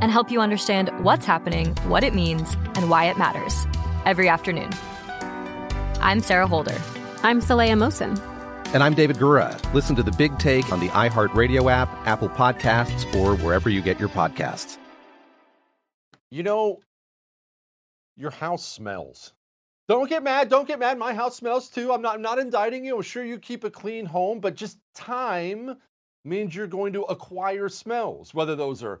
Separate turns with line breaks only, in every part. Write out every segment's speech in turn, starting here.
and help you understand what's happening, what it means, and why it matters every afternoon. I'm Sarah Holder.
I'm Saleha Mohsin.
And I'm David Gura. Listen to the big take on the iHeartRadio app, Apple Podcasts, or wherever you get your podcasts.
You know, your house smells. Don't get mad. Don't get mad. My house smells too. I'm not I'm not indicting you. I'm sure you keep a clean home, but just time means you're going to acquire smells, whether those are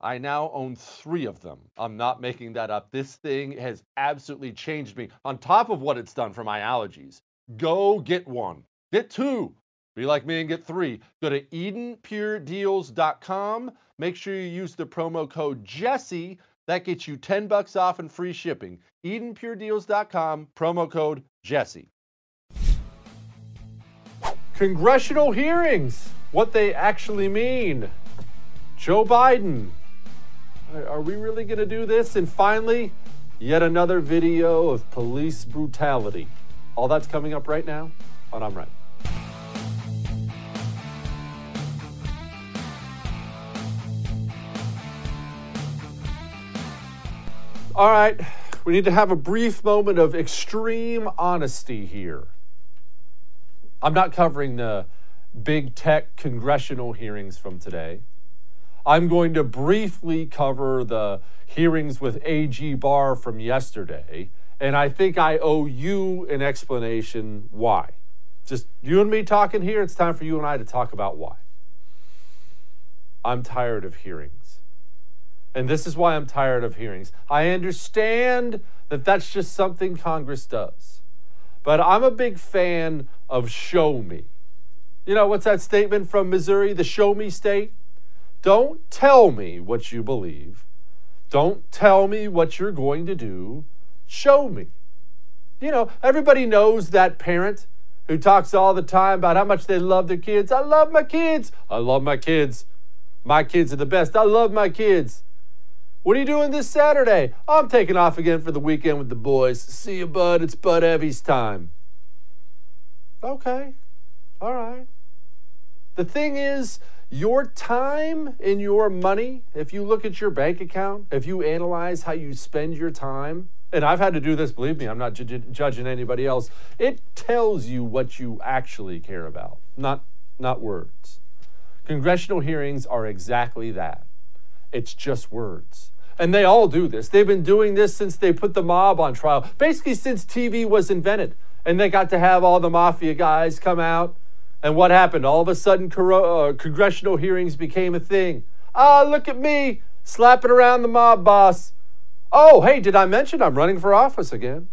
I now own three of them. I'm not making that up. This thing has absolutely changed me on top of what it's done for my allergies. Go get one, get two. Be like me and get three. Go to EdenPureDeals.com. Make sure you use the promo code Jesse. That gets you 10 bucks off and free shipping. EdenPureDeals.com, promo code Jesse. Congressional hearings, what they actually mean. Joe Biden are we really going to do this? And finally, yet another video of police brutality. All that's coming up right now on I'm Right. All right, we need to have a brief moment of extreme honesty here. I'm not covering the big tech congressional hearings from today. I'm going to briefly cover the hearings with AG Barr from yesterday, and I think I owe you an explanation why. Just you and me talking here, it's time for you and I to talk about why. I'm tired of hearings. And this is why I'm tired of hearings. I understand that that's just something Congress does. But I'm a big fan of show me. You know, what's that statement from Missouri, the show me state? Don't tell me what you believe. Don't tell me what you're going to do. Show me. You know, everybody knows that parent who talks all the time about how much they love their kids. I love my kids. I love my kids. My kids are the best. I love my kids. What are you doing this Saturday? I'm taking off again for the weekend with the boys. See you, bud. It's Bud Evie's time. Okay. All right. The thing is, your time and your money, if you look at your bank account, if you analyze how you spend your time, and I've had to do this, believe me, I'm not ju- judging anybody else. It tells you what you actually care about, not, not words. Congressional hearings are exactly that. It's just words. And they all do this. They've been doing this since they put the mob on trial, basically since TV was invented. And they got to have all the mafia guys come out. And what happened? All of a sudden, uh, congressional hearings became a thing. Ah, look at me slapping around the mob boss. Oh, hey, did I mention I'm running for office again?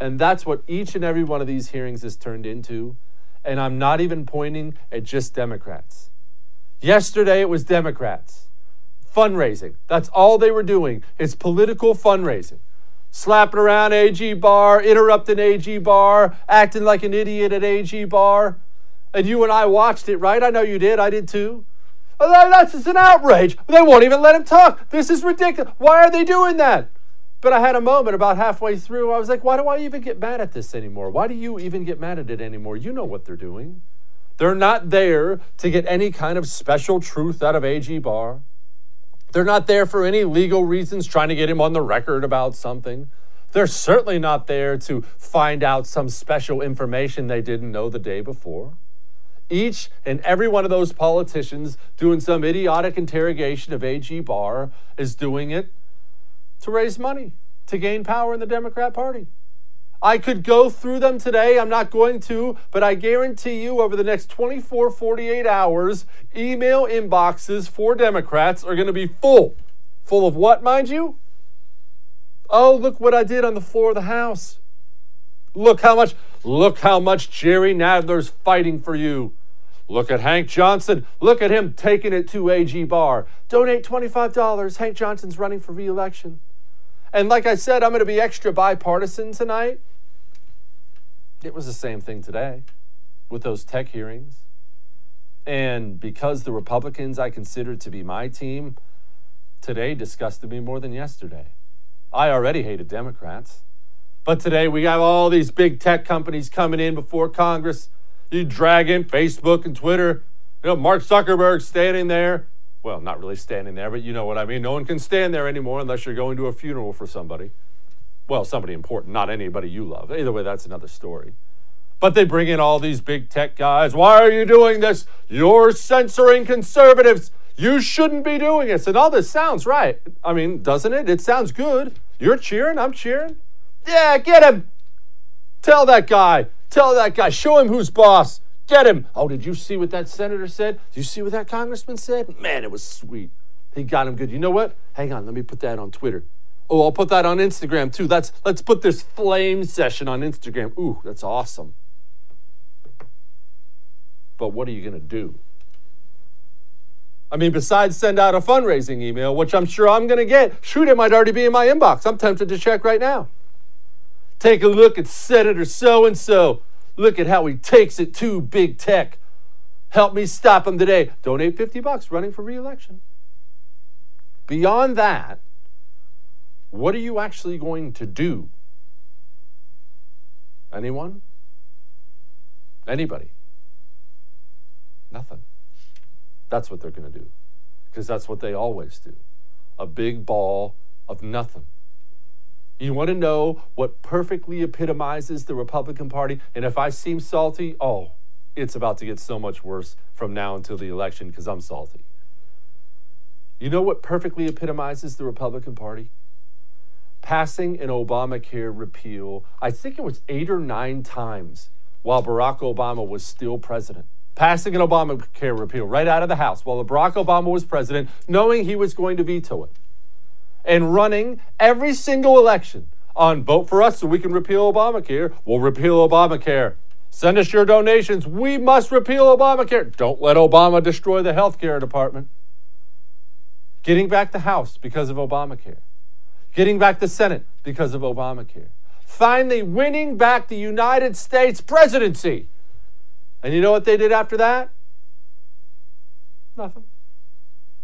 And that's what each and every one of these hearings has turned into. And I'm not even pointing at just Democrats. Yesterday it was Democrats. Fundraising. That's all they were doing. It's political fundraising. Slapping around AG Barr, interrupting AG Barr, acting like an idiot at AG Barr. And you and I watched it, right? I know you did. I did too. Oh, that's just an outrage. They won't even let him talk. This is ridiculous. Why are they doing that? But I had a moment about halfway through. I was like, why do I even get mad at this anymore? Why do you even get mad at it anymore? You know what they're doing. They're not there to get any kind of special truth out of AG Barr. They're not there for any legal reasons, trying to get him on the record about something. They're certainly not there to find out some special information they didn't know the day before. Each and every one of those politicians doing some idiotic interrogation of AG Barr is doing it to raise money, to gain power in the Democrat Party. I could go through them today. I'm not going to, but I guarantee you over the next 24, 48 hours, email inboxes for Democrats are going to be full. Full of what, mind you? Oh, look what I did on the floor of the House. Look how much look how much Jerry Nadler's fighting for you. Look at Hank Johnson. Look at him taking it to AG Barr. Donate $25. Hank Johnson's running for reelection. And like I said, I'm going to be extra bipartisan tonight. It was the same thing today with those tech hearings. And because the Republicans I considered to be my team today disgusted me more than yesterday. I already hated Democrats. But today we have all these big tech companies coming in before Congress. You drag in Facebook and Twitter. You know, Mark Zuckerberg standing there. Well, not really standing there, but you know what I mean. No one can stand there anymore unless you're going to a funeral for somebody. Well, somebody important, not anybody you love. Either way, that's another story. But they bring in all these big tech guys. Why are you doing this? You're censoring conservatives. You shouldn't be doing this. And all this sounds right. I mean, doesn't it? It sounds good. You're cheering. I'm cheering. Yeah, get him. Tell that guy. Tell that guy. Show him who's boss. Get him. Oh, did you see what that senator said? Did you see what that congressman said? Man, it was sweet. He got him good. You know what? Hang on, let me put that on Twitter. Oh, I'll put that on Instagram too. Let's let's put this flame session on Instagram. Ooh, that's awesome. But what are you to do? I mean, besides send out a fundraising email, which I'm sure I'm to get, shoot, it might already be in my inbox. I'm tempted to check right now. Take a look at Senator so and so. Look at how he takes it to big tech. Help me stop him today. Donate 50 bucks running for reelection. Beyond that, what are you actually going to do? Anyone? Anybody? Nothing. That's what they're going to do. Because that's what they always do. A big ball of nothing. You want to know what perfectly epitomizes the Republican Party? And if I seem salty, oh, it's about to get so much worse from now until the election because I'm salty. You know what perfectly epitomizes the Republican Party? Passing an Obamacare repeal, I think it was eight or nine times while Barack Obama was still president. Passing an Obamacare repeal right out of the House while Barack Obama was president, knowing he was going to veto it and running every single election on vote for us so we can repeal Obamacare. We'll repeal Obamacare. Send us your donations. We must repeal Obamacare. Don't let Obama destroy the health care department. Getting back the House because of Obamacare. Getting back the Senate because of Obamacare. Finally, winning back the United States presidency. And you know what they did after that? Nothing.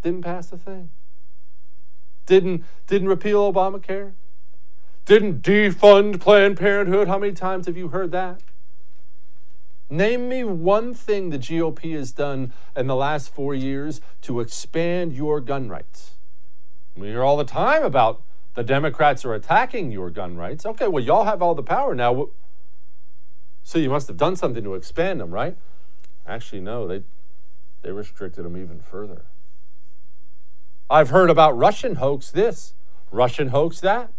Didn't pass a thing didn't, didn't repeal Obamacare, didn't defund Planned Parenthood. How many times have you heard that? Name me one thing the GOP has done in the last four years to expand your gun rights. We hear all the time about The Democrats are attacking your gun rights. Okay, well, y'all have all the power now. So you must have done something to expand them, right? Actually, no, they, they restricted them even further. I've heard about Russian hoax this, Russian hoax that.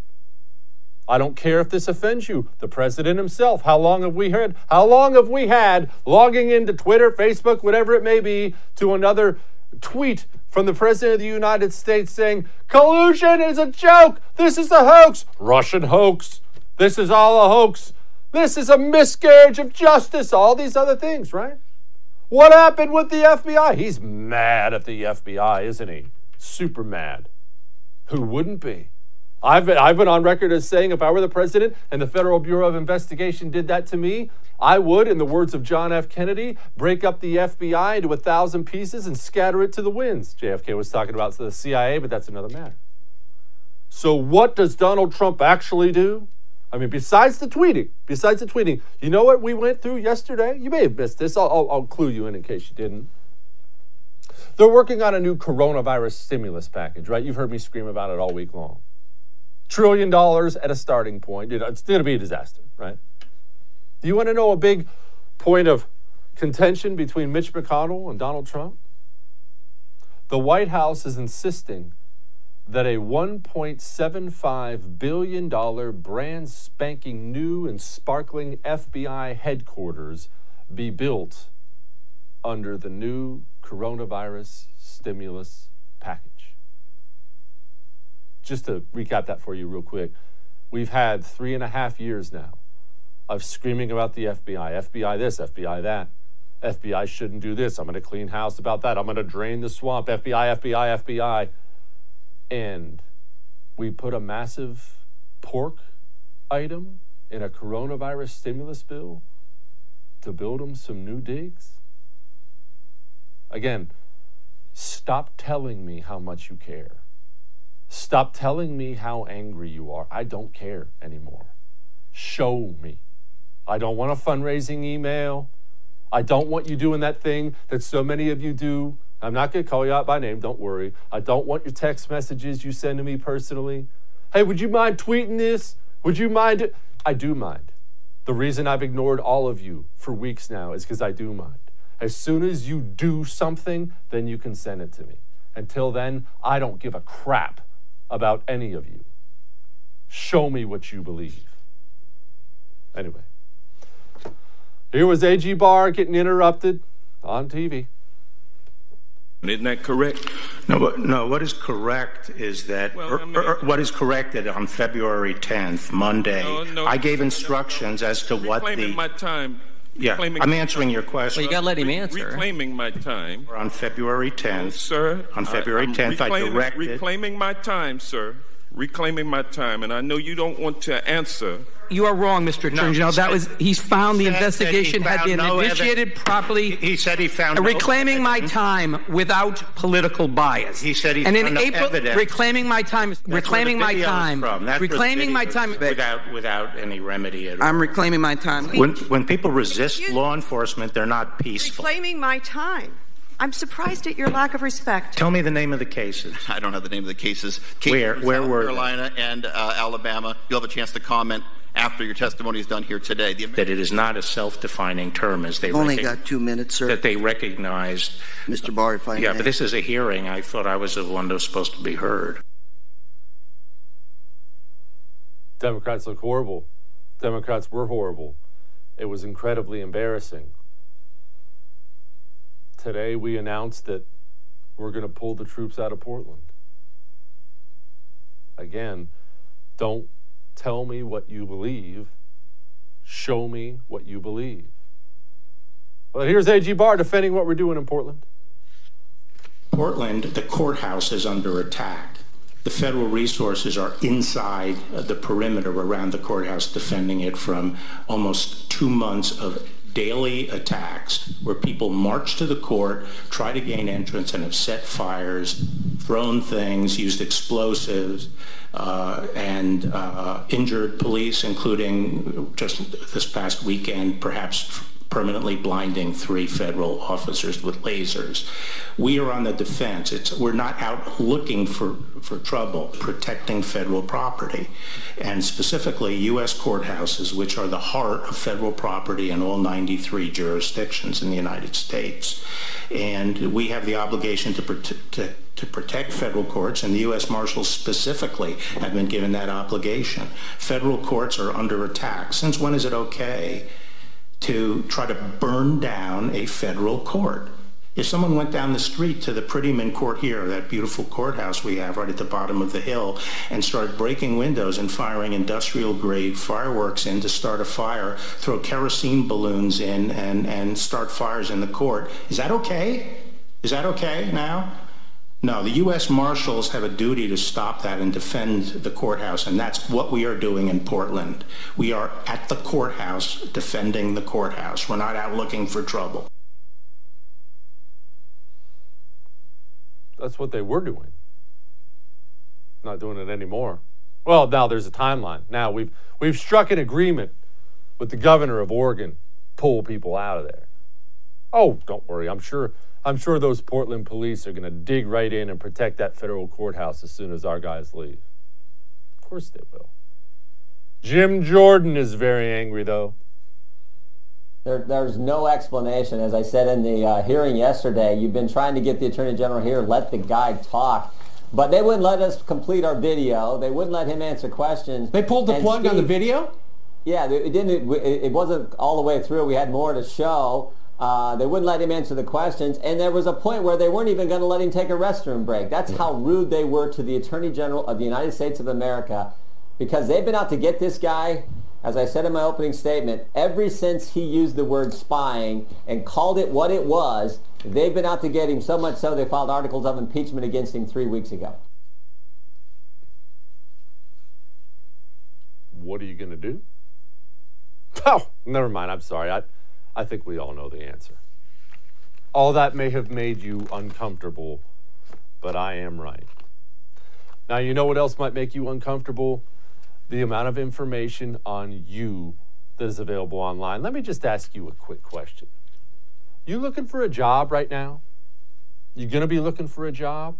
I don't care if this offends you. The president himself, how long have we heard? How long have we had logging into Twitter, Facebook, whatever it may be, to another tweet from the president of the United States saying, collusion is a joke. This is a hoax. Russian hoax. This is all a hoax. This is a miscarriage of justice. All these other things, right? What happened with the FBI? He's mad at the FBI, isn't he? Super mad. Who wouldn't be? I've been, I've been on record as saying if I were the president and the Federal Bureau of Investigation did that to me, I would, in the words of John F. Kennedy, break up the FBI into a thousand pieces and scatter it to the winds. JFK was talking about the CIA, but that's another matter. So, what does Donald Trump actually do? I mean, besides the tweeting, besides the tweeting, you know what we went through yesterday? You may have missed this. I'll, I'll, I'll clue you in in case you didn't. They're working on a new coronavirus stimulus package, right? You've heard me scream about it all week long. Trillion dollars at a starting point. It's going to be a disaster, right? Do you want to know a big point of contention between Mitch McConnell and Donald Trump? The White House is insisting that a $1.75 billion brand spanking new and sparkling FBI headquarters be built under the new coronavirus stimulus package. Just to recap that for you, real quick, we've had three and a half years now of screaming about the FBI FBI this, FBI that. FBI shouldn't do this. I'm going to clean house about that. I'm going to drain the swamp. FBI, FBI, FBI and we put a massive pork item in a coronavirus stimulus bill to build them some new digs? Again, stop telling me how much you care. Stop telling me how angry you are. I don't care anymore. Show me. I don't want a fundraising email. I don't want you doing that thing that so many of you do I'm not going to call you out by name, don't worry. I don't want your text messages you send to me personally. Hey, would you mind tweeting this? Would you mind it? I do mind. The reason I've ignored all of you for weeks now is because I do mind. As soon as you do something, then you can send it to me. Until then, I don't give a crap about any of you. Show me what you believe. Anyway, here was AG Barr getting interrupted on TV.
Isn't that correct?
No, but, no. What is correct is that well, er, I mean, er, what is corrected on February 10th, Monday. No, no, I gave instructions as to what the.
my time.
Yeah, I'm answering your question.
Well, you got to let him answer.
Reclaiming my time.
On February 10th,
sir.
On February 10th, I directed.
Reclaiming my time, sir. Reclaiming my time, and I know you don't want to answer
you are wrong, Mr. Attorney General. That was he's found the investigation had been no initiated evidence. properly.
He said he found
reclaiming no my time without political bias.
He said he
and
in
April
evidence.
reclaiming my time.
That's
reclaiming my time. reclaiming my time
without without any remedy at all.
I'm reclaiming my time.
When when people resist law enforcement, they're not peaceful.
Reclaiming my time. I'm surprised at your lack of respect.
Tell me the name of the cases.
I don't have the name of the cases. cases
where where
South
were
Carolina
they?
and uh, Alabama. You'll have a chance to comment after your testimony is done here today.
The that it is not a self-defining term as they
You've only got two minutes, sir.
That they recognized.
Mr. Barr, if I
Yeah, may. but this is a hearing. I thought I was the one that was supposed to be heard.
Democrats look horrible. Democrats were horrible. It was incredibly embarrassing. Today we announced that we're going to pull the troops out of Portland. Again, don't Tell me what you believe. Show me what you believe. Well, here's A.G. Barr defending what we're doing in Portland.
Portland, the courthouse is under attack. The federal resources are inside the perimeter around the courthouse, defending it from almost two months of daily attacks where people march to the court, try to gain entrance, and have set fires, thrown things, used explosives, uh, and uh, injured police, including just this past weekend, perhaps permanently blinding three federal officers with lasers. We are on the defense. It's, we're not out looking for, for trouble, protecting federal property, and specifically U.S. courthouses, which are the heart of federal property in all 93 jurisdictions in the United States. And we have the obligation to, to, to protect federal courts, and the U.S. Marshals specifically have been given that obligation. Federal courts are under attack. Since when is it okay to try to burn down a federal court. If someone went down the street to the Prettyman Court here, that beautiful courthouse we have right at the bottom of the hill, and started breaking windows and firing industrial grade fireworks in to start a fire, throw kerosene balloons in and, and start fires in the court, is that okay? Is that okay now? No, the U.S. Marshals have a duty to stop that and defend the courthouse, and that's what we are doing in Portland. We are at the courthouse defending the courthouse. We're not out looking for trouble.
That's what they were doing. Not doing it anymore. Well, now there's a timeline. Now we've we've struck an agreement with the governor of Oregon, pull people out of there. Oh, don't worry. I'm sure I'm sure those Portland police are going to dig right in and protect that federal courthouse as soon as our guys leave. Of course they will. Jim Jordan is very angry, though.
There, there's no explanation. As I said in the uh, hearing yesterday, you've been trying to get the Attorney General here, let the guy talk. But they wouldn't let us complete our video. They wouldn't let him answer questions.
They pulled the plug Steve, on the video?
Yeah, it didn't. It, it wasn't all the way through. We had more to show. Uh, they wouldn't let him answer the questions, and there was a point where they weren't even going to let him take a restroom break. That's how rude they were to the Attorney General of the United States of America, because they've been out to get this guy, as I said in my opening statement, ever since he used the word spying and called it what it was. They've been out to get him so much so they filed articles of impeachment against him three weeks ago.
What are you going to do? Oh, never mind. I'm sorry. I. I think we all know the answer. All that may have made you uncomfortable, but I am right. Now, you know what else might make you uncomfortable? The amount of information on you that is available online. Let me just ask you a quick question. You looking for a job right now? You going to be looking for a job?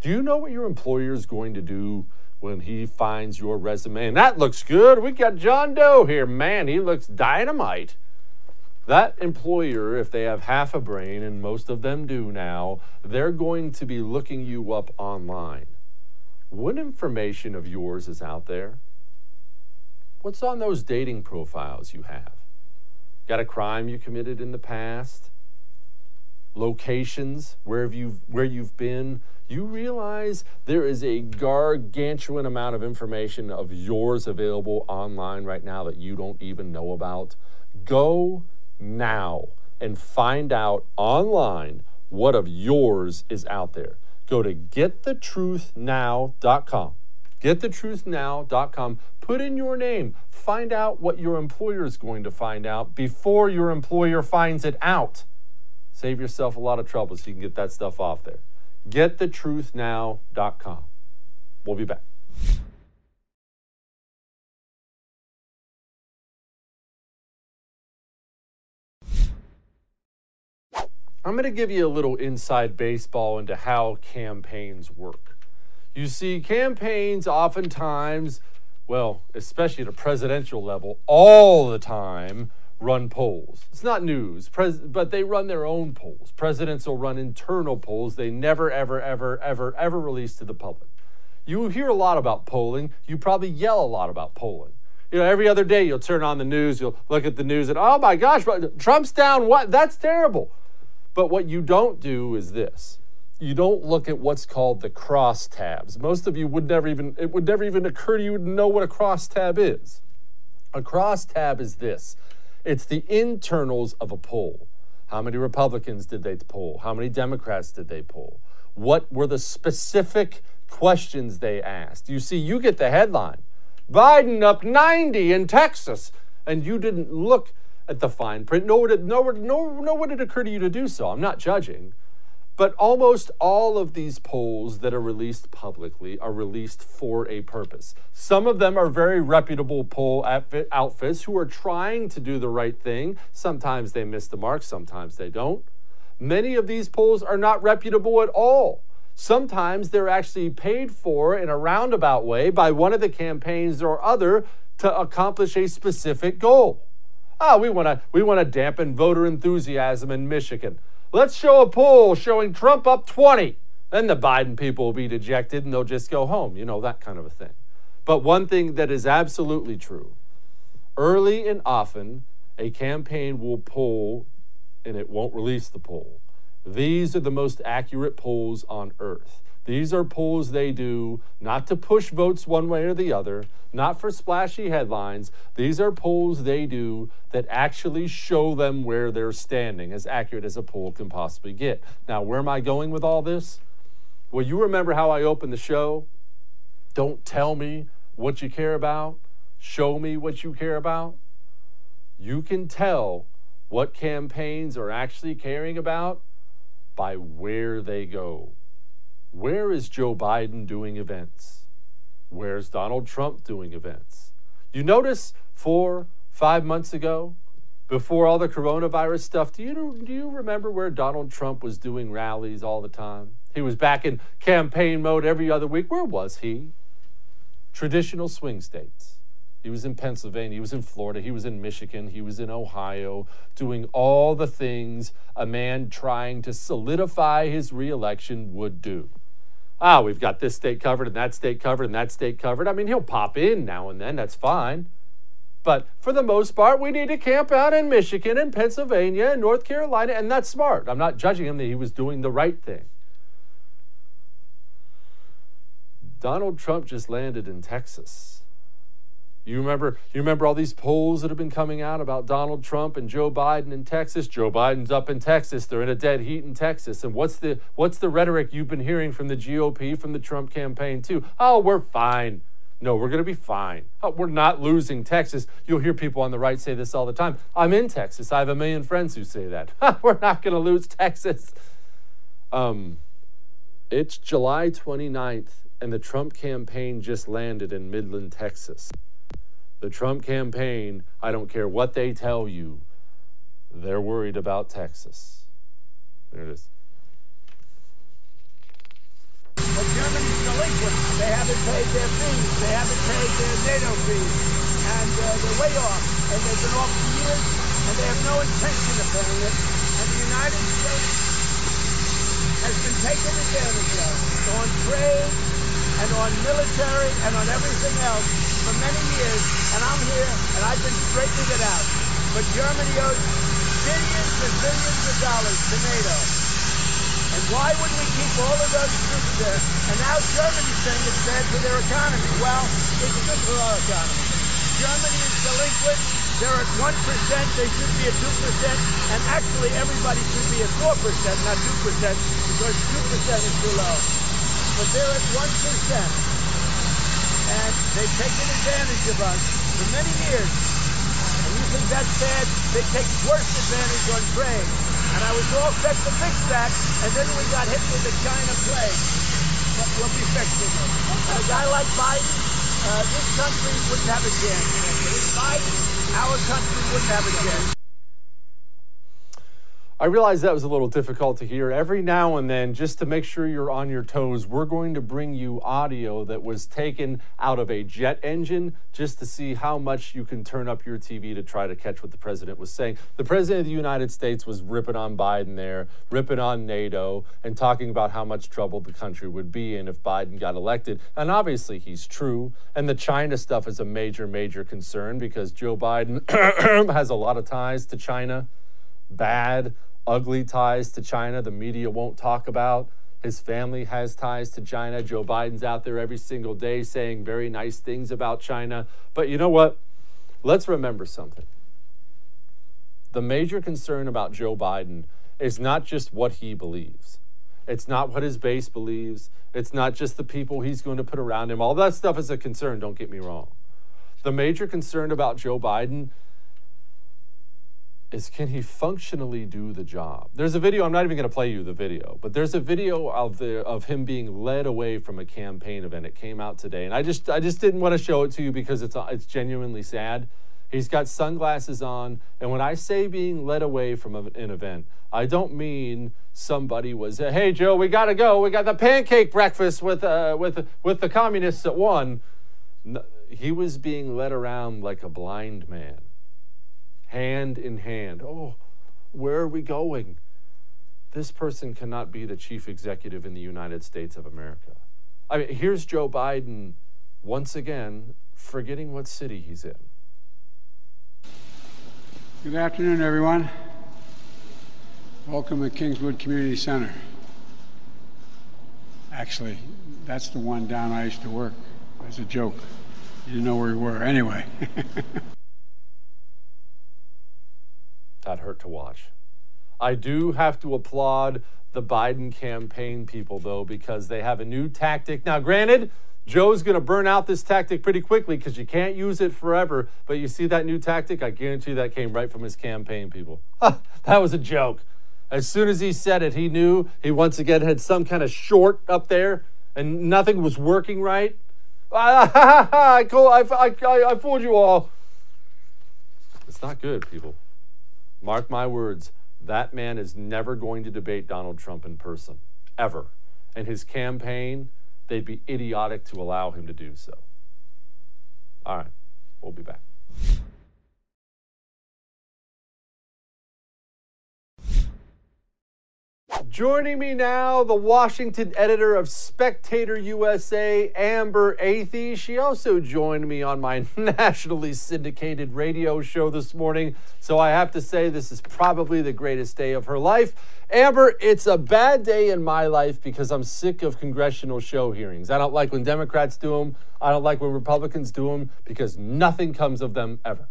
Do you know what your employer is going to do when he finds your resume. And that looks good. We got John Doe here. Man, he looks dynamite. That employer, if they have half a brain, and most of them do now, they're going to be looking you up online. What information of yours is out there? What's on those dating profiles you have? Got a crime you committed in the past? Locations, where have you where you've been? You realize there is a gargantuan amount of information of yours available online right now that you don't even know about? Go now and find out online what of yours is out there. Go to getthetruthnow.com. Getthetruthnow.com. Put in your name. Find out what your employer is going to find out before your employer finds it out. Save yourself a lot of trouble so you can get that stuff off there getthetruthnow.com. We'll be back. I'm going to give you a little inside baseball into how campaigns work. You see, campaigns oftentimes, well, especially at a presidential level, all the time, run polls. It's not news, pres- but they run their own polls. Presidents will run internal polls they never, ever, ever, ever, ever release to the public. You hear a lot about polling. You probably yell a lot about polling. You know, every other day you'll turn on the news, you'll look at the news, and oh my gosh, Trump's down. What? That's terrible. But what you don't do is this. You don't look at what's called the crosstabs. Most of you would never even it would never even occur to you to know what a crosstab is. A crosstab is this it's the internals of a poll. How many Republicans did they poll? How many Democrats did they poll? What were the specific questions they asked? You see, you get the headline Biden up 90 in Texas, and you didn't look at the fine print, nor it, nor, nor, nor would it occur to you to do so. I'm not judging. But almost all of these polls that are released publicly are released for a purpose. Some of them are very reputable poll outfit, outfits who are trying to do the right thing. Sometimes they miss the mark, sometimes they don't. Many of these polls are not reputable at all. Sometimes they're actually paid for in a roundabout way by one of the campaigns or other to accomplish a specific goal. Ah, we want to we want to dampen voter enthusiasm in Michigan. Let's show a poll showing Trump up 20. Then the Biden people will be dejected and they'll just go home, you know, that kind of a thing. But one thing that is absolutely true early and often, a campaign will poll and it won't release the poll. These are the most accurate polls on earth. These are polls they do not to push votes one way or the other, not for splashy headlines. These are polls they do that actually show them where they're standing, as accurate as a poll can possibly get. Now, where am I going with all this? Well, you remember how I opened the show? Don't tell me what you care about, show me what you care about. You can tell what campaigns are actually caring about by where they go. Where is Joe Biden doing events? Where's Donald Trump doing events? You notice four, five months ago, before all the coronavirus stuff, do you, do you remember where Donald Trump was doing rallies all the time? He was back in campaign mode every other week. Where was he? Traditional swing states. He was in Pennsylvania, he was in Florida, he was in Michigan, he was in Ohio, doing all the things a man trying to solidify his reelection would do ah, we've got this state covered and that state covered and that state covered. I mean, he'll pop in now and then, that's fine. But for the most part, we need to camp out in Michigan and Pennsylvania and North Carolina, and that's smart. I'm not judging him that he was doing the right thing. Donald Trump just landed in Texas. You remember, you remember all these polls that have been coming out about Donald Trump and Joe Biden in Texas? Joe Biden's up in Texas. They're in a dead heat in Texas. And what's the what's the rhetoric you've been hearing from the GOP, from the Trump campaign too? Oh, we're fine. No, we're going to be fine. Oh, we're not losing Texas. You'll hear people on the right say this all the time. I'm in Texas. I have a million friends who say that. we're not going to lose Texas. Um, it's July 29th, and the Trump campaign just landed in Midland, Texas. The Trump campaign, I don't care what they tell you, they're worried about Texas. There it is.
Well, Germany's delinquent. They haven't paid their fees. They haven't paid their NATO fees. And uh, they're way off. And they've been off for years, and they have no intention of paying it. And the United States has been taken advantage of on trade and on military and on everything else for many years, and I'm here, and I've been straightening it out. But Germany owes billions and billions of dollars to NATO. And why would we keep all of those troops there? And now Germany's saying it's bad for their economy. Well, it's good for our economy. Germany is delinquent. They're at 1%. They should be at 2%. And actually, everybody should be at 4%, not 2%, because 2% is too low. But they're at 1% and they've taken advantage of us for many years. And you think that's bad? They take worse advantage on trade. And I was all set to fix that, and then we got hit with the China plague. But we'll be fixing it. A guy like Biden, uh, this country wouldn't have a chance. With Biden, our country wouldn't have a chance.
I realize that was a little difficult to hear. Every now and then, just to make sure you're on your toes, we're going to bring you audio that was taken out of a jet engine just to see how much you can turn up your TV to try to catch what the president was saying. The president of the United States was ripping on Biden there, ripping on NATO, and talking about how much trouble the country would be in if Biden got elected. And obviously, he's true. And the China stuff is a major, major concern because Joe Biden has a lot of ties to China bad, ugly ties to China the media won't talk about. His family has ties to China. Joe Biden's out there every single day saying very nice things about China. But you know what? Let's remember something. The major concern about Joe Biden is not just what he believes. It's not what his base believes. It's not just the people he's going to put around him. All that stuff is a concern, don't get me wrong. The major concern about Joe Biden is can he functionally do the job? There's a video, I'm not even going to play you the video, but there's a video of the of him being led away from a campaign event. It came out today. And I just I just didn't want to show it to you because it's it's genuinely sad. He's got sunglasses on, and when I say being led away from an event, I don't mean somebody was, "Hey Joe, we got to go. We got the pancake breakfast with uh, with with the communists at one." No, he was being led around like a blind man hand in hand. Oh, where are we going? This person cannot be the chief executive in the United States of America. I mean, here's Joe Biden once again forgetting what city he's in.
Good afternoon, everyone. Welcome to Kingswood Community Center. Actually, that's the one down I used to work. As a joke. You didn't know where we were. Anyway.
Hurt to watch. I do have to applaud the Biden campaign people, though, because they have a new tactic. Now, granted, Joe's going to burn out this tactic pretty quickly because you can't use it forever. But you see that new tactic? I guarantee that came right from his campaign people. that was a joke. As soon as he said it, he knew he once again had some kind of short up there and nothing was working right. I, I, I, I fooled you all. It's not good, people. Mark my words, that man is never going to debate Donald Trump in person, ever. And his campaign, they'd be idiotic to allow him to do so. All right, we'll be back. Joining me now, the Washington editor of Spectator USA, Amber Athey. She also joined me on my nationally syndicated radio show this morning. So I have to say, this is probably the greatest day of her life. Amber, it's a bad day in my life because I'm sick of congressional show hearings. I don't like when Democrats do them, I don't like when Republicans do them because nothing comes of them ever.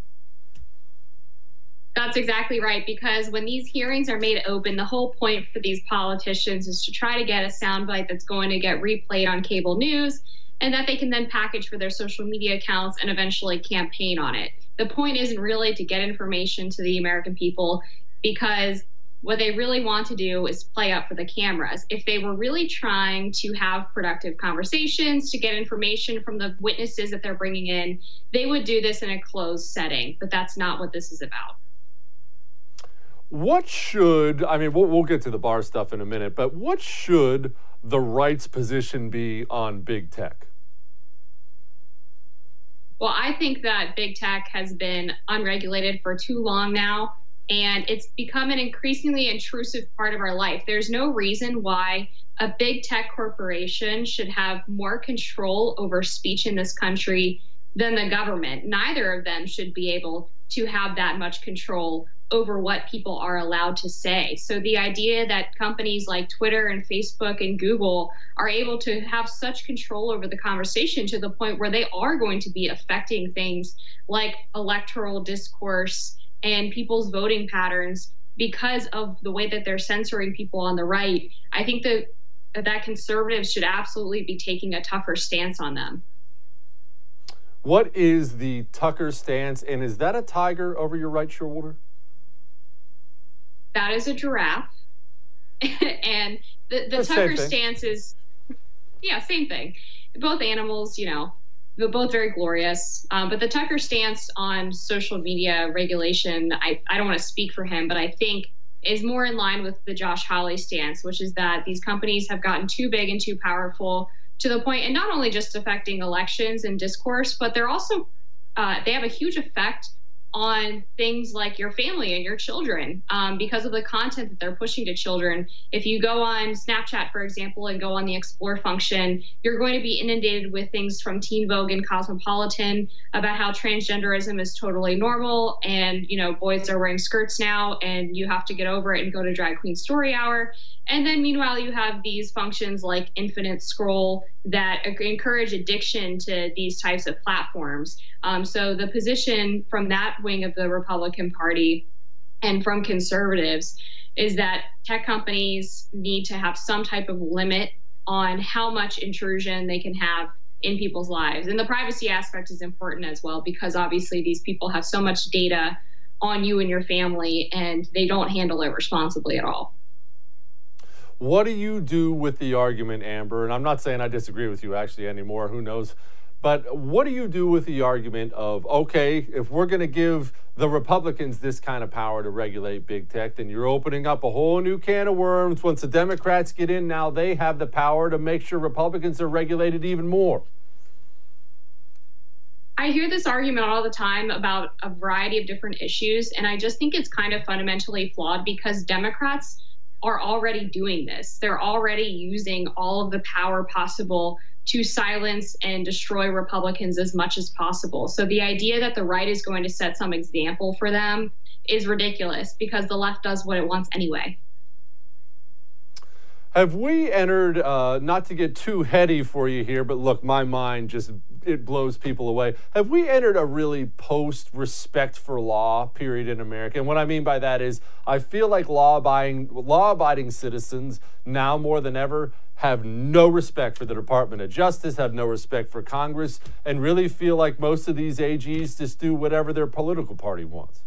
That's exactly right. Because when these hearings are made open, the whole point for these politicians is to try to get a soundbite that's going to get replayed on cable news and that they can then package for their social media accounts and eventually campaign on it. The point isn't really to get information to the American people because what they really want to do is play up for the cameras. If they were really trying to have productive conversations, to get information from the witnesses that they're bringing in, they would do this in a closed setting. But that's not what this is about.
What should, I mean, we'll, we'll get to the Barr stuff in a minute, but what should the right's position be on big tech?
Well, I think that big tech has been unregulated for too long now, and it's become an increasingly intrusive part of our life. There's no reason why a big tech corporation should have more control over speech in this country than the government. Neither of them should be able to have that much control over what people are allowed to say. So the idea that companies like Twitter and Facebook and Google are able to have such control over the conversation to the point where they are going to be affecting things like electoral discourse and people's voting patterns because of the way that they're censoring people on the right, I think that that conservatives should absolutely be taking a tougher stance on them.
What is the Tucker stance, and is that a tiger over your right shoulder?
That is a giraffe. and the, the Tucker stance is, yeah, same thing. Both animals, you know, they're both very glorious. Um, but the Tucker stance on social media regulation, I, I don't want to speak for him, but I think is more in line with the Josh Hawley stance, which is that these companies have gotten too big and too powerful to the point, and not only just affecting elections and discourse, but they're also uh, they have a huge effect on things like your family and your children um, because of the content that they're pushing to children. If you go on Snapchat, for example, and go on the explore function, you're going to be inundated with things from Teen Vogue and Cosmopolitan about how transgenderism is totally normal and, you know, boys are wearing skirts now and you have to get over it and go to Drag Queen Story Hour. And then meanwhile, you have these functions like infinite scroll that encourage addiction to these types of platforms. Um, so the position from that wing of the Republican Party and from conservatives is that tech companies need to have some type of limit on how much intrusion they can have in people's lives. And the privacy aspect is important as well because obviously these people have so much data on you and your family, and they don't handle it responsibly at all.
What do you do with the argument, Amber? And I'm not saying I disagree with you actually anymore. Who knows? But what do you do with the argument of, okay, if we're going to give the Republicans this kind of power to regulate big tech, then you're opening up a whole new can of worms. Once the Democrats get in, now they have the power to make sure Republicans are regulated even more.
I hear this argument all the time about a variety of different issues, and I just think it's kind of fundamentally flawed because Democrats are already doing this. They're already using all of the power possible to silence and destroy Republicans as much as possible. So the idea that the right is going to set some example for them is ridiculous because the left does what it wants anyway.
Have we entered, uh, not to get too heady for you here, but look, my mind just, it blows people away. Have we entered a really post respect for law period in America? And what I mean by that is, I feel like law abiding, law abiding citizens now more than ever have no respect for the Department of Justice, have no respect for Congress, and really feel like most of these AGs just do whatever their political party wants.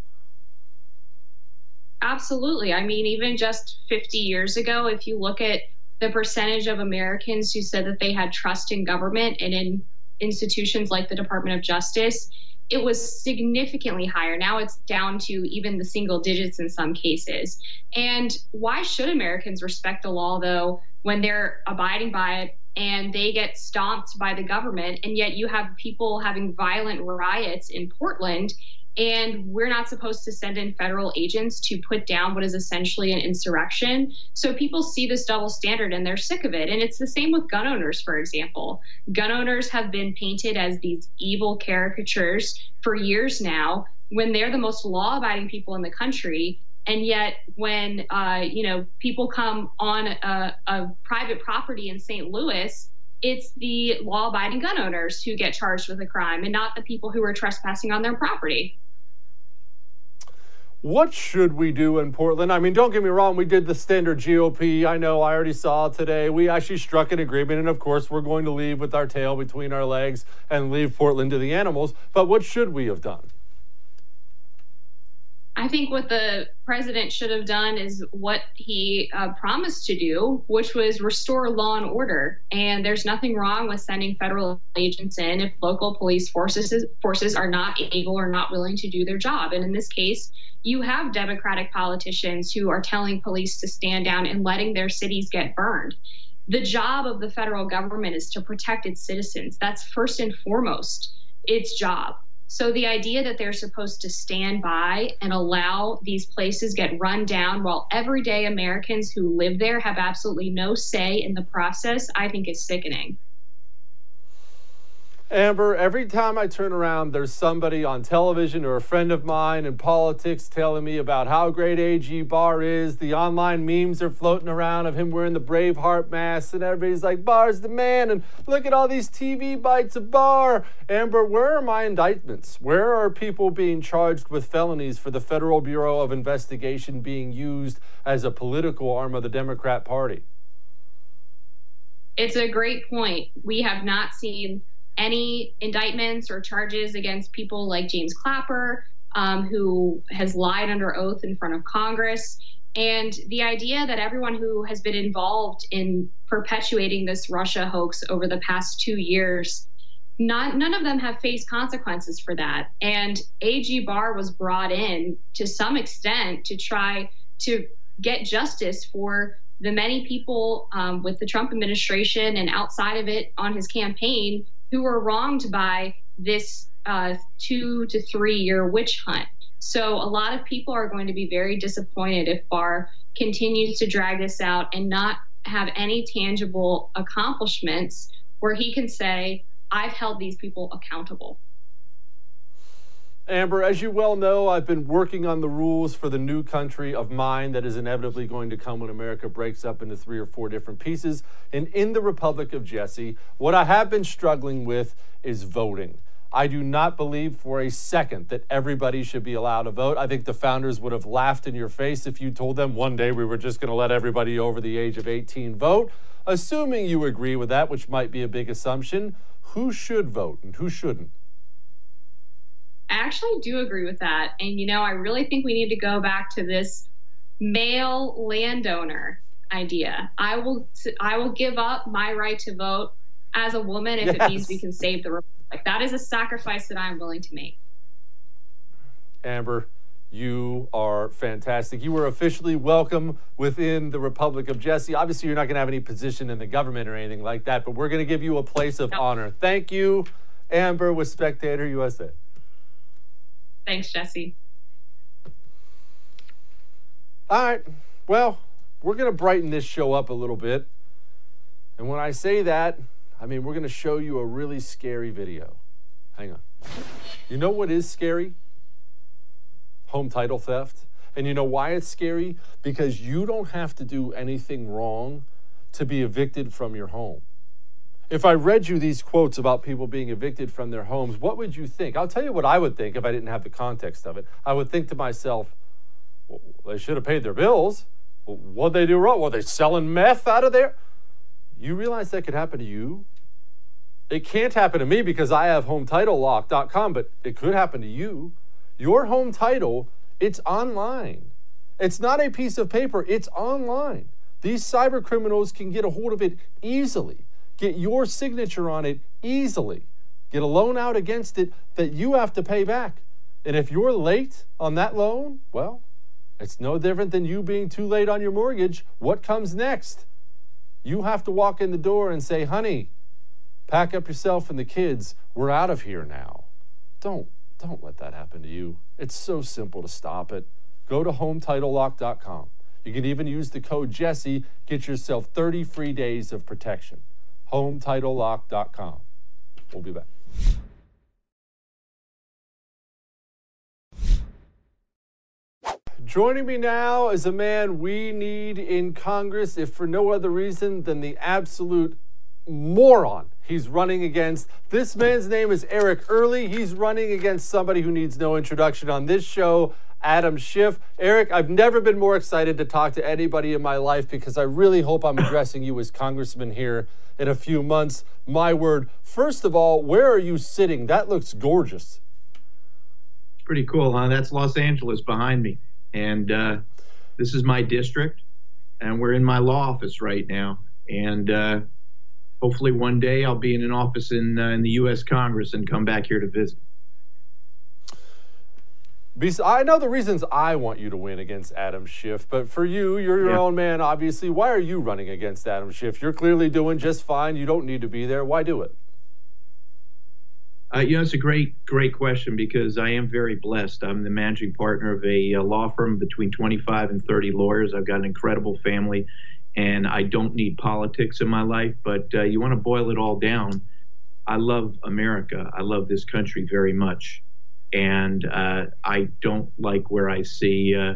Absolutely. I mean, even just 50 years ago, if you look at the percentage of Americans who said that they had trust in government and in institutions like the Department of Justice, it was significantly higher. Now it's down to even the single digits in some cases. And why should Americans respect the law, though, when they're abiding by it and they get stomped by the government? And yet you have people having violent riots in Portland and we're not supposed to send in federal agents to put down what is essentially an insurrection. So people see this double standard and they're sick of it. And it's the same with gun owners, for example. Gun owners have been painted as these evil caricatures for years now when they're the most law abiding people in the country. And yet, when uh, you know people come on a, a private property in St. Louis, it's the law-abiding gun owners who get charged with a crime, and not the people who are trespassing on their property.
What should we do in Portland? I mean, don't get me wrong, we did the standard GOP. I know I already saw today. We actually struck an agreement, and of course, we're going to leave with our tail between our legs and leave Portland to the animals. But what should we have done?
I think what the president should have done is what he uh, promised to do, which was restore law and order. And there's nothing wrong with sending federal agents in if local police forces forces are not able or not willing to do their job. And in this case, you have Democratic politicians who are telling police to stand down and letting their cities get burned. The job of the federal government is to protect its citizens. That's first and foremost its job. So the idea that they're supposed to stand by and allow these places get run down while everyday Americans who live there have absolutely no say in the process, I think is sickening.
Amber, every time I turn around, there's somebody on television or a friend of mine in politics telling me about how great AG Barr is. The online memes are floating around of him wearing the Braveheart mask, and everybody's like, Barr's the man, and look at all these TV bites of Barr. Amber, where are my indictments? Where are people being charged with felonies for the Federal Bureau of Investigation being used as a political arm of the Democrat Party?
It's a great point. We have not seen any indictments or charges against people like James Clapper, um, who has lied under oath in front of Congress. And the idea that everyone who has been involved in perpetuating this Russia hoax over the past two years, not, none of them have faced consequences for that. And AG Barr was brought in to some extent to try to get justice for the many people um, with the Trump administration and outside of it on his campaign who were wronged by this uh, two to three year witch hunt. So a lot of people are going to be very disappointed if Barr continues to drag this out and not have any tangible accomplishments where he can say, I've held these people accountable.
Amber, as you well know, I've been working on the rules for the new country of mine that is inevitably going to come when America breaks up into three or four different pieces. And in the Republic of Jesse, what I have been struggling with is voting. I do not believe for a second that everybody should be allowed to vote. I think the founders would have laughed in your face if you told them one day we were just going to let everybody over the age of 18 vote. Assuming you agree with that, which might be a big assumption, who should vote and who shouldn't?
Actually do agree with that. And, you know, I really think we need to go back to this male landowner idea. I will, I will give up my right to vote as a woman if yes. it means we can save the republic. That is a sacrifice that I'm willing to make.
Amber, you are fantastic. You were officially welcome within the Republic of Jesse. Obviously, you're not going to have any position in the government or anything like that, but we're going to give you a place of honor. Thank you, Amber, with Spectator USA.
Thanks, Jesse.
All right. Well, we're going to brighten this show up a little bit. And when I say that, I mean, we're going to show you a really scary video. Hang on. You know what is scary? home title theft. And you know why it's scary? Because you don't have to do anything wrong to be evicted from your home. If I read you these quotes about people being evicted from their homes, what would you think? I'll tell you what I would think if I didn't have the context of it. I would think to myself, well, they should have paid their bills. Well, what'd they do wrong? Were they selling meth out of there? You realize that could happen to you? It can't happen to me because I have HomeTitleLock.com, but it could happen to you. Your home title, it's online. It's not a piece of paper, it's online. These cyber criminals can get a hold of it easily, get your signature on it easily, get a loan out against it that you have to pay back. And if you're late on that loan, well, it's no different than you being too late on your mortgage. What comes next? You have to walk in the door and say, honey, pack up yourself and the kids. We're out of here now. Don't don't let that happen to you. It's so simple to stop it. Go to HomeTitleLock.com. You can even use the code Jesse, get yourself 30 free days of protection. HomeTitleLock.com. We'll be back. Joining me now is a man we need in Congress, if for no other reason than the absolute moron he's running against. This man's name is Eric Early. He's running against somebody who needs no introduction on this show, Adam Schiff. Eric, I've never been more excited to talk to anybody in my life because I really hope I'm addressing you as congressman here in a few months. My word. First of all, where are you sitting? That looks gorgeous.
Pretty cool, huh? That's Los Angeles behind me. And uh, this is my district, and we're in my law office right now. And uh, hopefully one day I'll be in an office in uh, in the U.S. Congress and come back here to visit.
I know the reasons I want you to win against Adam Schiff, but for you, you're your yeah. own man, obviously. Why are you running against Adam Schiff? You're clearly doing just fine. You don't need to be there. Why do it?
Uh, you know, it's a great, great question because I am very blessed. I'm the managing partner of a, a law firm between 25 and 30 lawyers. I've got an incredible family and I don't need politics in my life. But uh, you want to boil it all down. I love America. I love this country very much, and uh, I don't like where I see uh,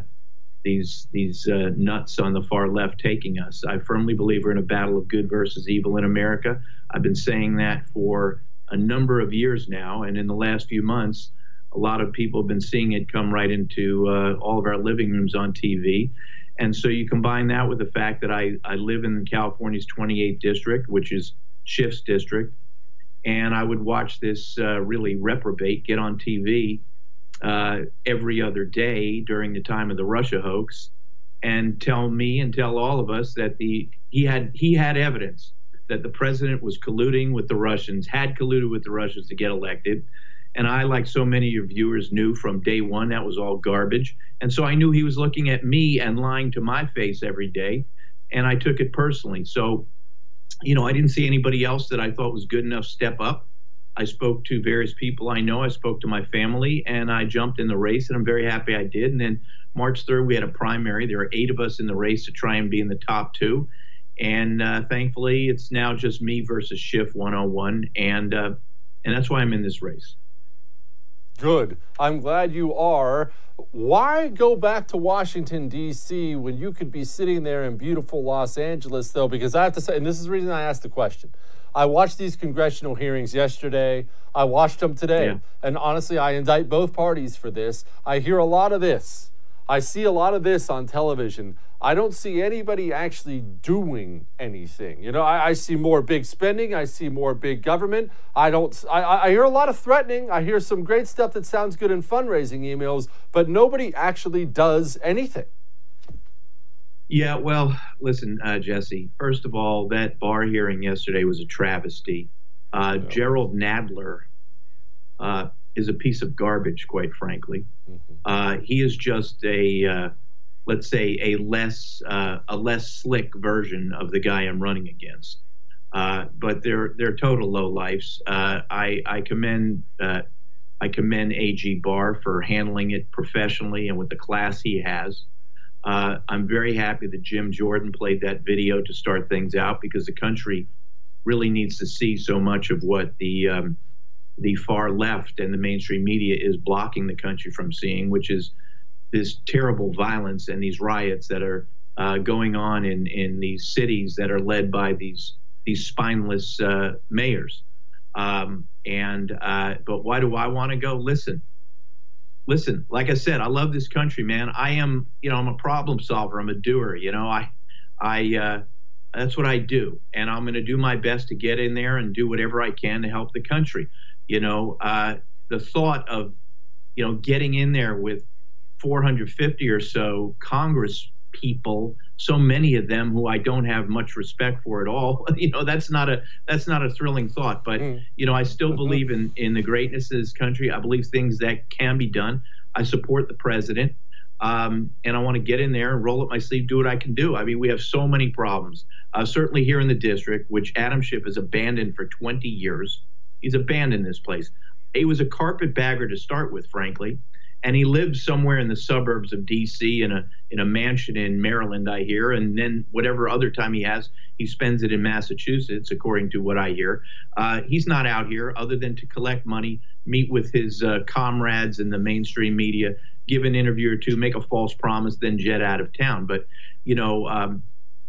these these uh, nuts on the far left taking us. I firmly believe we're in a battle of good versus evil in America. I've been saying that for a number of years now, and in the last few months. A lot of people have been seeing it come right into uh, all of our living rooms on TV. And so you combine that with the fact that I, I live in California's 28th district, which is Schiff's district, and I would watch this uh, really reprobate get on TV uh, every other day during the time of the Russia hoax and tell me and tell all of us that the he had he had evidence that the president was colluding with the Russians, had colluded with the Russians to get elected, and I, like so many of your viewers, knew from day one that was all garbage. And so I knew he was looking at me and lying to my face every day. And I took it personally. So, you know, I didn't see anybody else that I thought was good enough step up. I spoke to various people I know. I spoke to my family and I jumped in the race, and I'm very happy I did. And then March 3rd, we had a primary. There were eight of us in the race to try and be in the top two. And uh, thankfully, it's now just me versus Schiff 101. And, uh, and that's why I'm in this race.
Good. I'm glad you are. Why go back to Washington, D.C. when you could be sitting there in beautiful Los Angeles, though? Because I have to say, and this is the reason I asked the question. I watched these congressional hearings yesterday. I watched them today. Yeah. And honestly, I indict both parties for this. I hear a lot of this. I see a lot of this on television. I don't see anybody actually doing anything. You know, I, I see more big spending. I see more big government. I don't. I, I hear a lot of threatening. I hear some great stuff that sounds good in fundraising emails, but nobody actually does anything.
Yeah, well, listen, uh, Jesse. First of all, that Barr hearing yesterday was a travesty. Uh, yeah. Jerrold Nadler uh, is a piece of garbage, quite frankly. Mm-hmm. Uh, he is just a, uh, let's say, a less uh, a less slick version of the guy I'm running against. but they're they're total low lifes. I I commend. I commend AG Barr for handling it professionally and with the class he has. Uh, I'm very happy that Jim Jordan played that video to start things out because the country really needs to see so much of what the um, the far left and the mainstream media is blocking the country from seeing, which is this terrible violence and these riots that are uh, going on in, in these cities that are led by these these spineless uh, mayors. Um, and uh, but why do I want to go? Listen, listen, like I said, I love this country, man. I am, you know, I'm a problem solver. I'm a doer. You know, I, I, uh, that's what I do, and I'm going to do my best to get in there and do whatever I can to help the country. You know, uh, the thought of, you know, getting in there with 450 or so Congress people so many of them who I don't have much respect for at all. You know, that's not a that's not a thrilling thought. But mm. you know, I still mm-hmm. believe in in the greatness of this country. I believe things that can be done. I support the president. Um, and I want to get in there and roll up my sleeve, do what I can do. I mean, we have so many problems. Uh, certainly here in the district, which Adam Schiff has abandoned for 20 years. He's abandoned this place. He was a carpetbagger to start with, frankly and he lives somewhere in the suburbs of D.C. in a in a mansion in Maryland, I hear, and then whatever other time he has, he spends it in Massachusetts, according to what I hear. Uh, he's not out here other than to collect money, meet with his uh, comrades in the mainstream media, give an interview or two, make a false promise, then jet out of town. But you know. Um,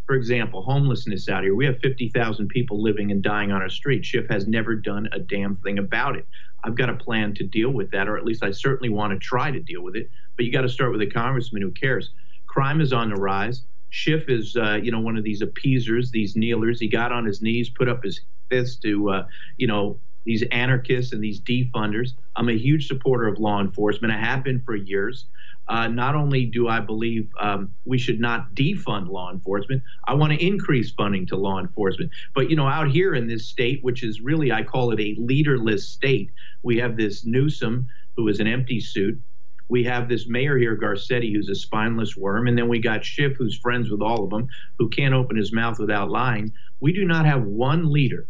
for example, homelessness out here. We have 50,000 people living and dying on our street. Schiff has never done a damn thing about it. I've got a plan to deal with that, or at least I certainly want to try to deal with it. But you got to start with a congressman who cares. Crime is on the rise. Schiff is, uh, you know, one of these appeasers, these kneelers. He got on his knees, put up his fist to, uh, you know, these anarchists and these defunders. I'm a huge supporter of law enforcement. I have been for years. Uh, not only do I believe um, we should not defund law enforcement, I want to increase funding to law enforcement. But you know, out here in this state, which is really I call it a leaderless state, we have this Newsom who is an empty suit. We have this mayor here, Garcetti, who's a spineless worm, and then we got Schiff, who's friends with all of them, who can't open his mouth without lying. We do not have one leader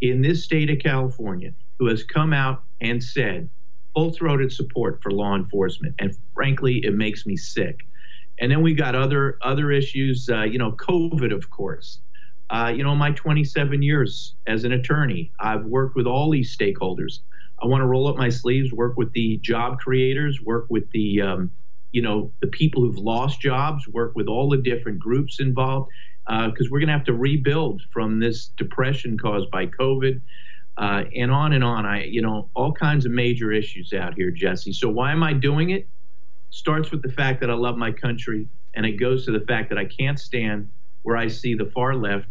in this state of California who has come out and said full-throated support for law enforcement, and frankly, it makes me sick. And then we got other other issues, uh, you know, COVID, of course. Uh, you know, my 27 years as an attorney, I've worked with all these stakeholders. I want to roll up my sleeves, work with the job creators, work with the, um, you know, the people who've lost jobs, work with all the different groups involved, because uh, we're going to have to rebuild from this depression caused by COVID uh, and on and on. I, you know, all kinds of major issues out here, Jesse. So why am I doing it? Starts with the fact that I love my country, and it goes to the fact that I can't stand where I see the far left,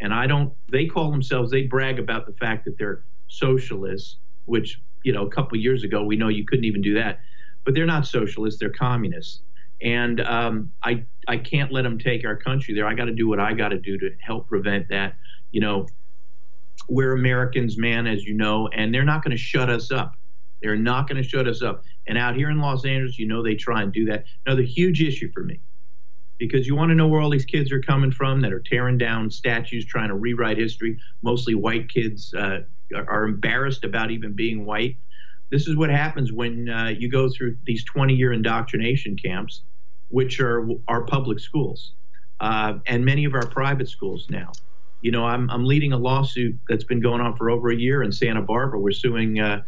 and I don't. They call themselves. They brag about the fact that they're socialists, which you know, a couple years ago we know you couldn't even do that, but they're not socialists. They're communists. And um, I I can't let them take our country there. I got to do what I got to do to help prevent that. You know, we're Americans, man, as you know, and they're not going to shut us up. They're not going to shut us up. And out here in Los Angeles, you know, they try and do that. Another huge issue for me, because you want to know where all these kids are coming from that are tearing down statues, trying to rewrite history. Mostly white kids uh, are embarrassed about even being white. This is what happens when uh, you go through these 20 year indoctrination camps, which are our public schools uh, and many of our private schools now you know, I'm, I'm leading a lawsuit that's been going on for over a year in Santa Barbara. We're suing uh,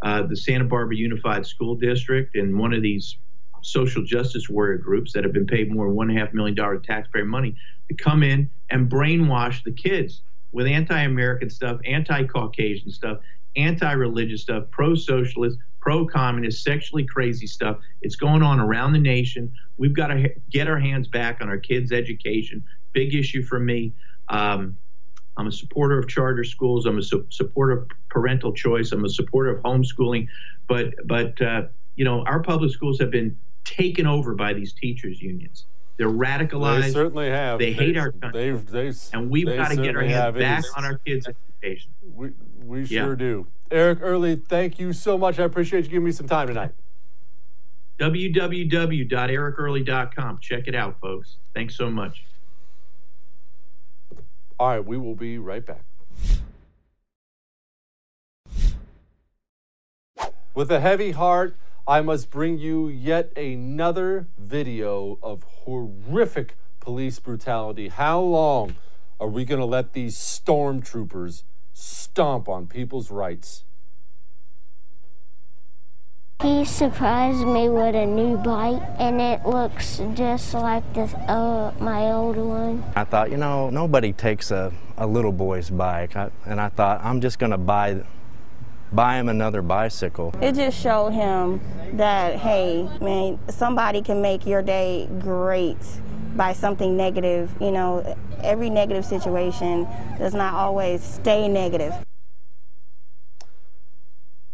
uh, the Santa Barbara Unified School District and one of these social justice warrior groups that have been paid more than one half million dollar taxpayer money to come in and brainwash the kids with anti-American stuff, anti-Caucasian stuff, anti-religious stuff, pro-socialist, pro communist, sexually crazy stuff. It's going on around the nation. We've got to get our hands back on our kids' education. Big issue for me. Um, I'm a supporter of charter schools. I'm a su- supporter of parental choice. I'm a supporter of homeschooling. But, but uh, you know, our public schools have been taken over by these teachers' unions. They're radicalized.
They certainly have.
They,
they
hate our country.
They've, they've,
and we've got to get our hands back on our kids' education.
We, we
Yeah.
sure do. Eric Early, thank you so much. I appreciate you giving me some time tonight.
www.ericearly.com. Check it out, folks. Thanks so much.
All right, we will be right back. With a heavy heart, I must bring you yet another video of horrific police brutality. How long are we going to let these stormtroopers stomp on people's rights?
He surprised me with a new bike, and it looks just like the, uh, my old one.
I thought, you know, nobody takes a, a little boy's bike, I, and I thought I'm just going to buy buy him another bicycle.
It just showed him that, hey, man, somebody can make your day great by something negative. You know, every negative situation does not always stay negative.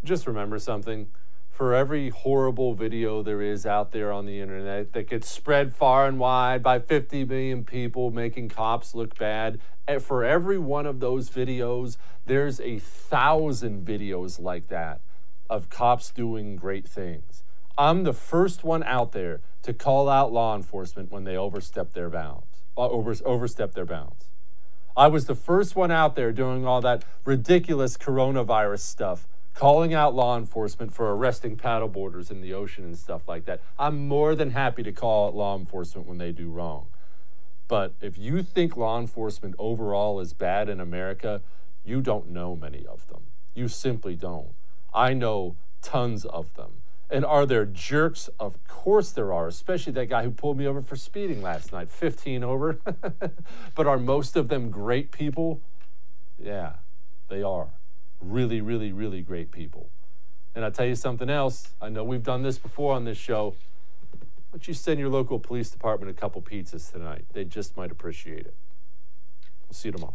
Just remember something. For every horrible video there is out there on the internet that gets spread far and wide by 50 million people making cops look bad, eh, for every one of those videos, there's a thousand videos like that of cops doing great things. I'm the first one out there to call out law enforcement when they overstep their bounds, uh, over, overstep their bounds. I was the first one out there doing all that ridiculous coronavirus stuff, calling out law enforcement for arresting paddleboarders in the ocean and stuff like that. I'm more than happy to call out law enforcement when they do wrong. But if you think law enforcement overall is bad in America, you don't know many of them. You simply don't. I know tons of them. And are there jerks? Of course there are, especially that guy who pulled me over for speeding last night, 15 over. but are most of them great people? Yeah, they are. Really, really, really great people. And I'll tell you something else. I know we've done this before on this show. Why don't you send your local police department a couple pizzas tonight? They just might appreciate it. We'll see you tomorrow.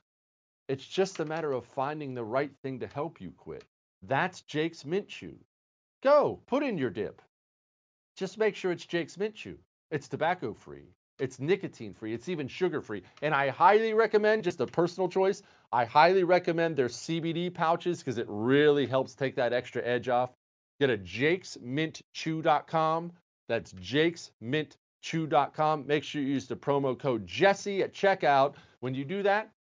It's just a matter of finding the right thing to help you quit. That's Jake's Mint Chew. Go, put in your dip. Just make sure it's Jake's Mint Chew. It's tobacco free, it's nicotine free, it's even sugar free. And I highly recommend, just a personal choice, I highly recommend their CBD pouches because it really helps take that extra edge off. Get a jakesmintchew.com. That's jakesmintchew.com. Make sure you use the promo code Jesse at checkout. When you do that,